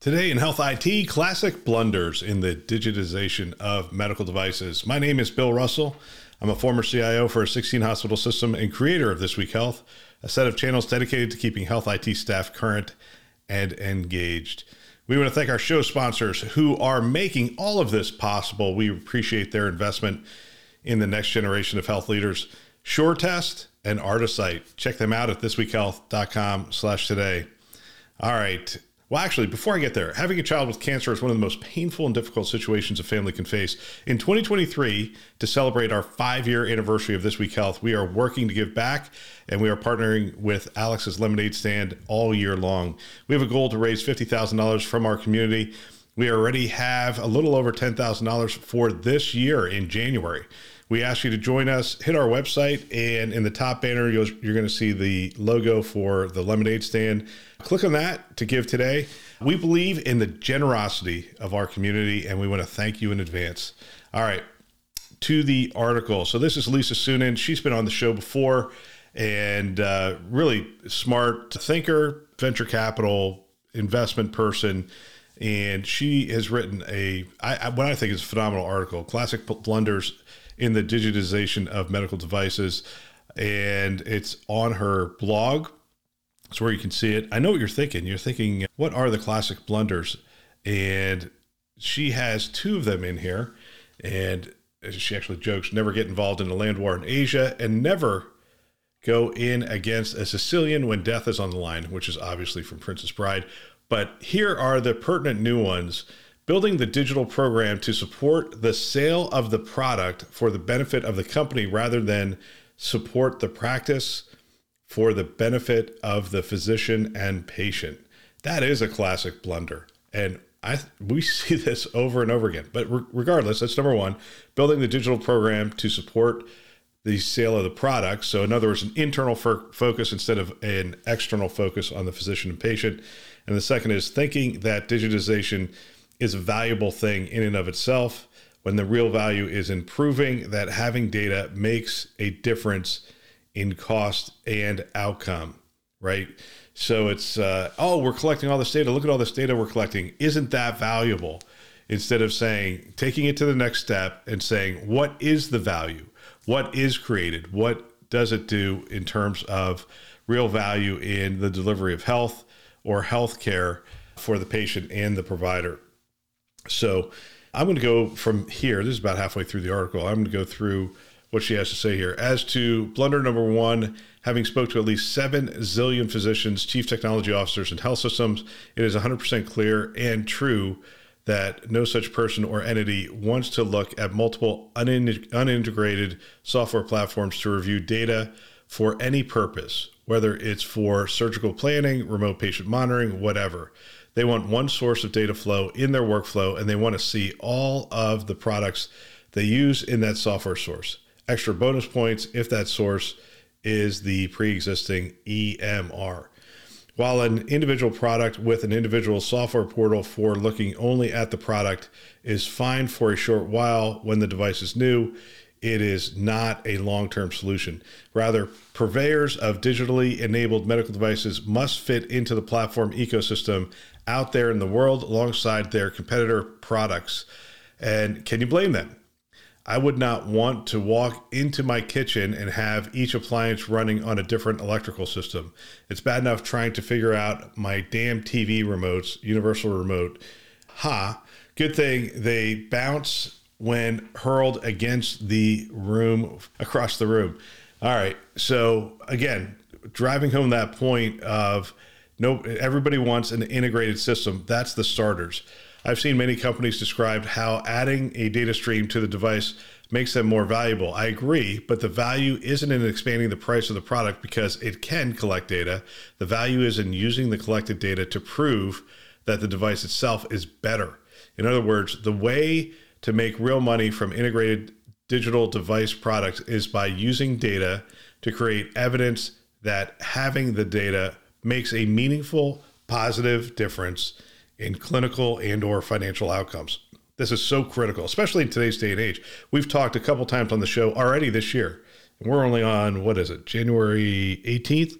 Today in Health IT, classic blunders in the digitization of medical devices. My name is Bill Russell. I'm a former CIO for a 16 hospital system and creator of This Week Health, a set of channels dedicated to keeping health IT staff current and engaged. We want to thank our show sponsors who are making all of this possible. We appreciate their investment in the next generation of health leaders. SureTest and Artisight. Check them out at thisweekhealth.com slash today. All right. Well, actually, before I get there, having a child with cancer is one of the most painful and difficult situations a family can face. In 2023, to celebrate our five year anniversary of This Week Health, we are working to give back and we are partnering with Alex's Lemonade Stand all year long. We have a goal to raise $50,000 from our community. We already have a little over $10,000 for this year in January. We ask you to join us. Hit our website, and in the top banner, you're going to see the logo for the lemonade stand. Click on that to give today. We believe in the generosity of our community, and we want to thank you in advance. All right, to the article. So, this is Lisa Suennen. She's been on the show before and uh, really smart thinker, venture capital investment person and she has written a I, what I think is a phenomenal article, classic blunders in the digitization of medical devices. And it's on her blog. It's where you can see it. I know what you're thinking. You're thinking, what are the classic blunders? And she has two of them in here. And she actually jokes never get involved in a land war in Asia and never go in against a Sicilian when death is on the line, which is obviously from Princess Bride. But here are the pertinent new ones building the digital program to support the sale of the product for the benefit of the company rather than support the practice for the benefit of the physician and patient. That is a classic blunder. And I we see this over and over again. But re- regardless, that's number 1, building the digital program to support the sale of the product. So in other words, an internal focus instead of an external focus on the physician and patient. And the second is thinking that digitization is a valuable thing in and of itself when the real value is in proving that having data makes a difference in cost and outcome, right? So it's, uh, oh, we're collecting all this data. Look at all this data we're collecting. Isn't that valuable? Instead of saying, taking it to the next step and saying, what is the value? What is created? What does it do in terms of real value in the delivery of health or health care for the patient and the provider? So I'm going to go from here. This is about halfway through the article. I'm going to go through what she has to say here. As to blunder number one, having spoke to at least seven zillion physicians, chief technology officers, and health systems, it is 100% clear and true that no such person or entity wants to look at multiple unintegrated software platforms to review data for any purpose, whether it's for surgical planning, remote patient monitoring, whatever. They want one source of data flow in their workflow, and they want to see all of the products they use in that software source. Extra bonus points if that source is the pre existing EMR. While an individual product with an individual software portal for looking only at the product is fine for a short while when the device is new, it is not a long term solution. Rather, purveyors of digitally enabled medical devices must fit into the platform ecosystem out there in the world alongside their competitor products. And can you blame them? I would not want to walk into my kitchen and have each appliance running on a different electrical system. It's bad enough trying to figure out my damn TV remotes, universal remote. Ha, good thing they bounce when hurled against the room across the room. All right. So again, driving home that point of no everybody wants an integrated system. That's the starters. I've seen many companies describe how adding a data stream to the device makes them more valuable. I agree, but the value isn't in expanding the price of the product because it can collect data. The value is in using the collected data to prove that the device itself is better In other words, the way to make real money from integrated digital device products is by using data to create evidence that having the data makes a meaningful positive difference in clinical and or financial outcomes. This is so critical, especially in today's day and age. We've talked a couple times on the show already this year. And we're only on what is it, January 18th?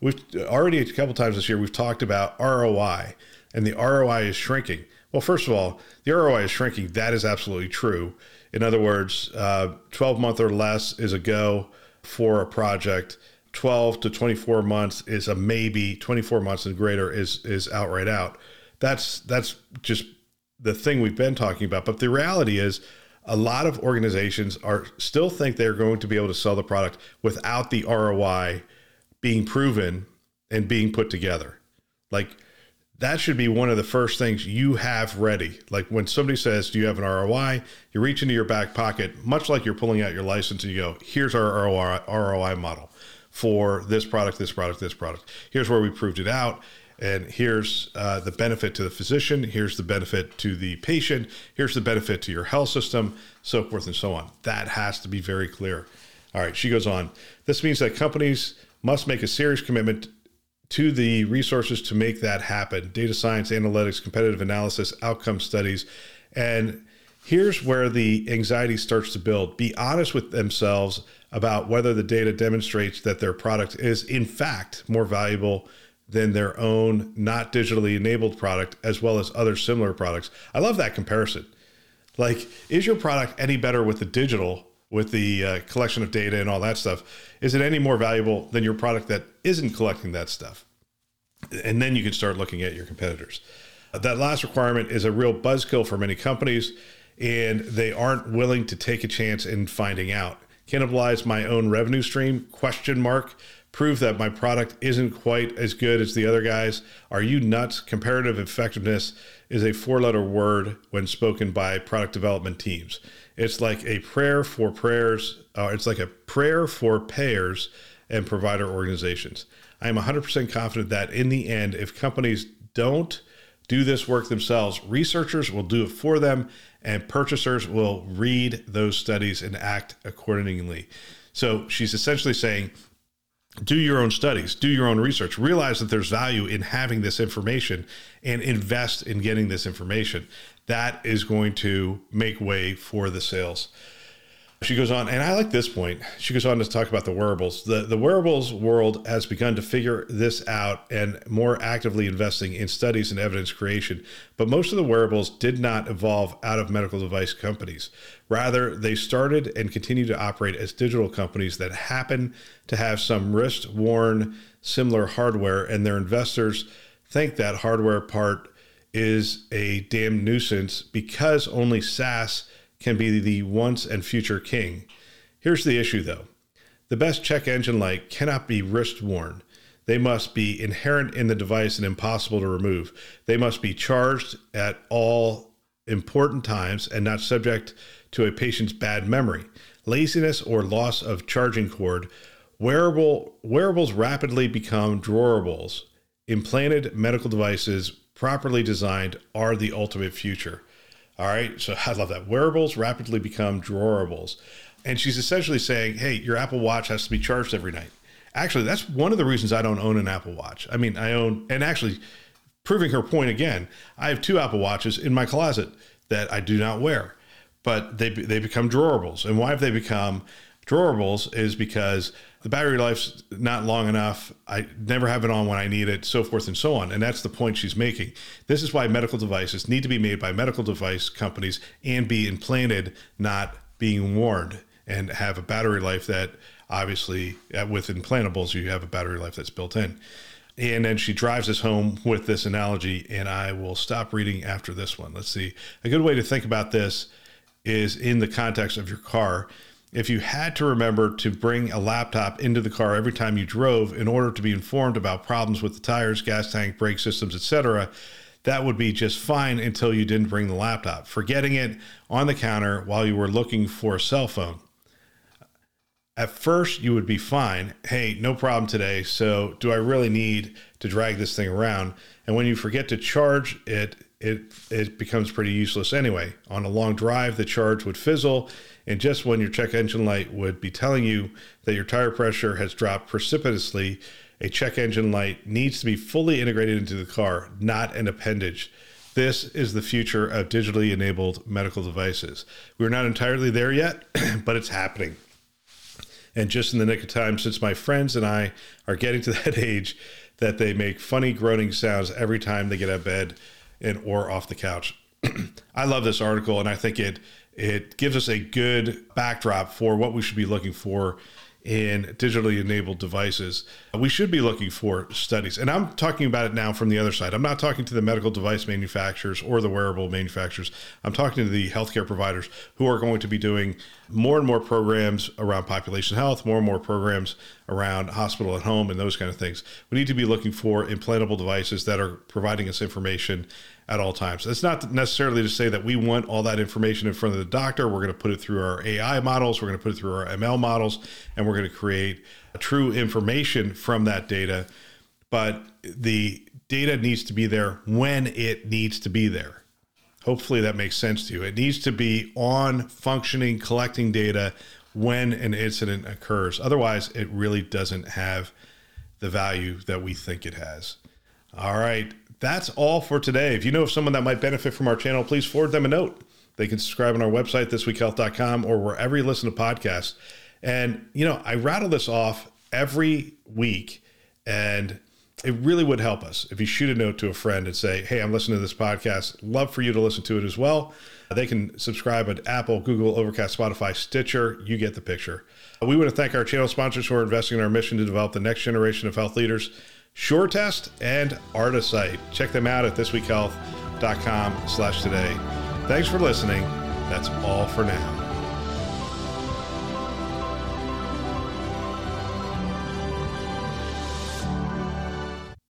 We've already a couple times this year we've talked about ROI and the ROI is shrinking. Well, first of all, the ROI is shrinking. That is absolutely true. In other words, uh, 12 month or less is a go for a project. 12 to 24 months is a maybe. 24 months and greater is is outright out. That's that's just the thing we've been talking about. But the reality is, a lot of organizations are still think they're going to be able to sell the product without the ROI being proven and being put together. Like that should be one of the first things you have ready. Like when somebody says, Do you have an ROI? You reach into your back pocket, much like you're pulling out your license and you go, Here's our ROI, model for this product, this product, this product. Here's where we proved it out. And here's uh, the benefit to the physician. Here's the benefit to the patient. Here's the benefit to your health system, so forth and so on. That has to be very clear. All right, she goes on. This means that companies must make a serious commitment to the resources to make that happen data science, analytics, competitive analysis, outcome studies. And here's where the anxiety starts to build. Be honest with themselves about whether the data demonstrates that their product is, in fact, more valuable than their own not digitally enabled product, as well as other similar products. I love that comparison. Like, is your product any better with the digital, with the uh, collection of data and all that stuff? Is it any more valuable than your product that isn't collecting that stuff? And then you can start looking at your competitors. That last requirement is a real buzzkill for many companies, and they aren't willing to take a chance in finding out. Cannibalize my own revenue stream? Question mark. Prove that my product isn't quite as good as the other guys. Are you nuts? Comparative effectiveness is a four-letter word when spoken by product development teams. It's like a prayer for prayers. Uh, it's like a prayer for payers and provider organizations. I am 100% confident that in the end, if companies don't do this work themselves, researchers will do it for them and purchasers will read those studies and act accordingly. So she's essentially saying, do your own studies, do your own research, realize that there's value in having this information and invest in getting this information that is going to make way for the sales. She goes on, and I like this point. She goes on to talk about the wearables. The, the wearables world has begun to figure this out and more actively investing in studies and evidence creation. But most of the wearables did not evolve out of medical device companies. Rather, they started and continue to operate as digital companies that happen to have some wrist worn similar hardware, and their investors think that hardware part is a damn nuisance because only SaaS can be the once and future king. Here's the issue though the best check engine light cannot be wrist worn. They must be inherent in the device and impossible to remove. They must be charged at all important times and not subject to a patient's bad memory, laziness, or loss of charging cord. Wearable wearables rapidly become drawables. Implanted medical devices properly designed are the ultimate future. All right. So I love that. Wearables rapidly become drawables. And she's essentially saying, hey, your Apple Watch has to be charged every night. Actually, that's one of the reasons I don't own an Apple Watch. I mean, I own, and actually, proving her point again, I have two Apple Watches in my closet that I do not wear, but they, they become drawables. And why have they become drawables is because the battery life's not long enough. I never have it on when I need it, so forth and so on. And that's the point she's making. This is why medical devices need to be made by medical device companies and be implanted, not being worn, and have a battery life that obviously, uh, with implantables, you have a battery life that's built in. And then she drives us home with this analogy, and I will stop reading after this one. Let's see. A good way to think about this is in the context of your car if you had to remember to bring a laptop into the car every time you drove in order to be informed about problems with the tires, gas tank, brake systems, etc., that would be just fine until you didn't bring the laptop, forgetting it on the counter while you were looking for a cell phone. At first, you would be fine. Hey, no problem today. So, do I really need to drag this thing around? And when you forget to charge it, it it becomes pretty useless anyway. On a long drive, the charge would fizzle, and just when your check engine light would be telling you that your tire pressure has dropped precipitously, a check engine light needs to be fully integrated into the car, not an appendage. This is the future of digitally enabled medical devices. We're not entirely there yet, but it's happening. And just in the nick of time, since my friends and I are getting to that age that they make funny groaning sounds every time they get out of bed and or off the couch. I love this article and I think it it gives us a good backdrop for what we should be looking for in digitally enabled devices. We should be looking for studies. And I'm talking about it now from the other side. I'm not talking to the medical device manufacturers or the wearable manufacturers. I'm talking to the healthcare providers who are going to be doing more and more programs around population health, more and more programs around hospital at home and those kind of things. We need to be looking for implantable devices that are providing us information at all times. It's not necessarily to say that we want all that information in front of the doctor. We're going to put it through our AI models, we're going to put it through our ML models, and we're going to create true information from that data. But the data needs to be there when it needs to be there. Hopefully that makes sense to you. It needs to be on functioning, collecting data when an incident occurs. Otherwise, it really doesn't have the value that we think it has. All right that's all for today. If you know of someone that might benefit from our channel, please forward them a note. They can subscribe on our website, thisweekhealth.com, or wherever you listen to podcasts. And, you know, I rattle this off every week, and it really would help us if you shoot a note to a friend and say, Hey, I'm listening to this podcast. Love for you to listen to it as well. They can subscribe at Apple, Google, Overcast, Spotify, Stitcher. You get the picture. We want to thank our channel sponsors who are investing in our mission to develop the next generation of health leaders. SureTest and Artisight. Check them out at thisweekhealth.com slash today. Thanks for listening. That's all for now.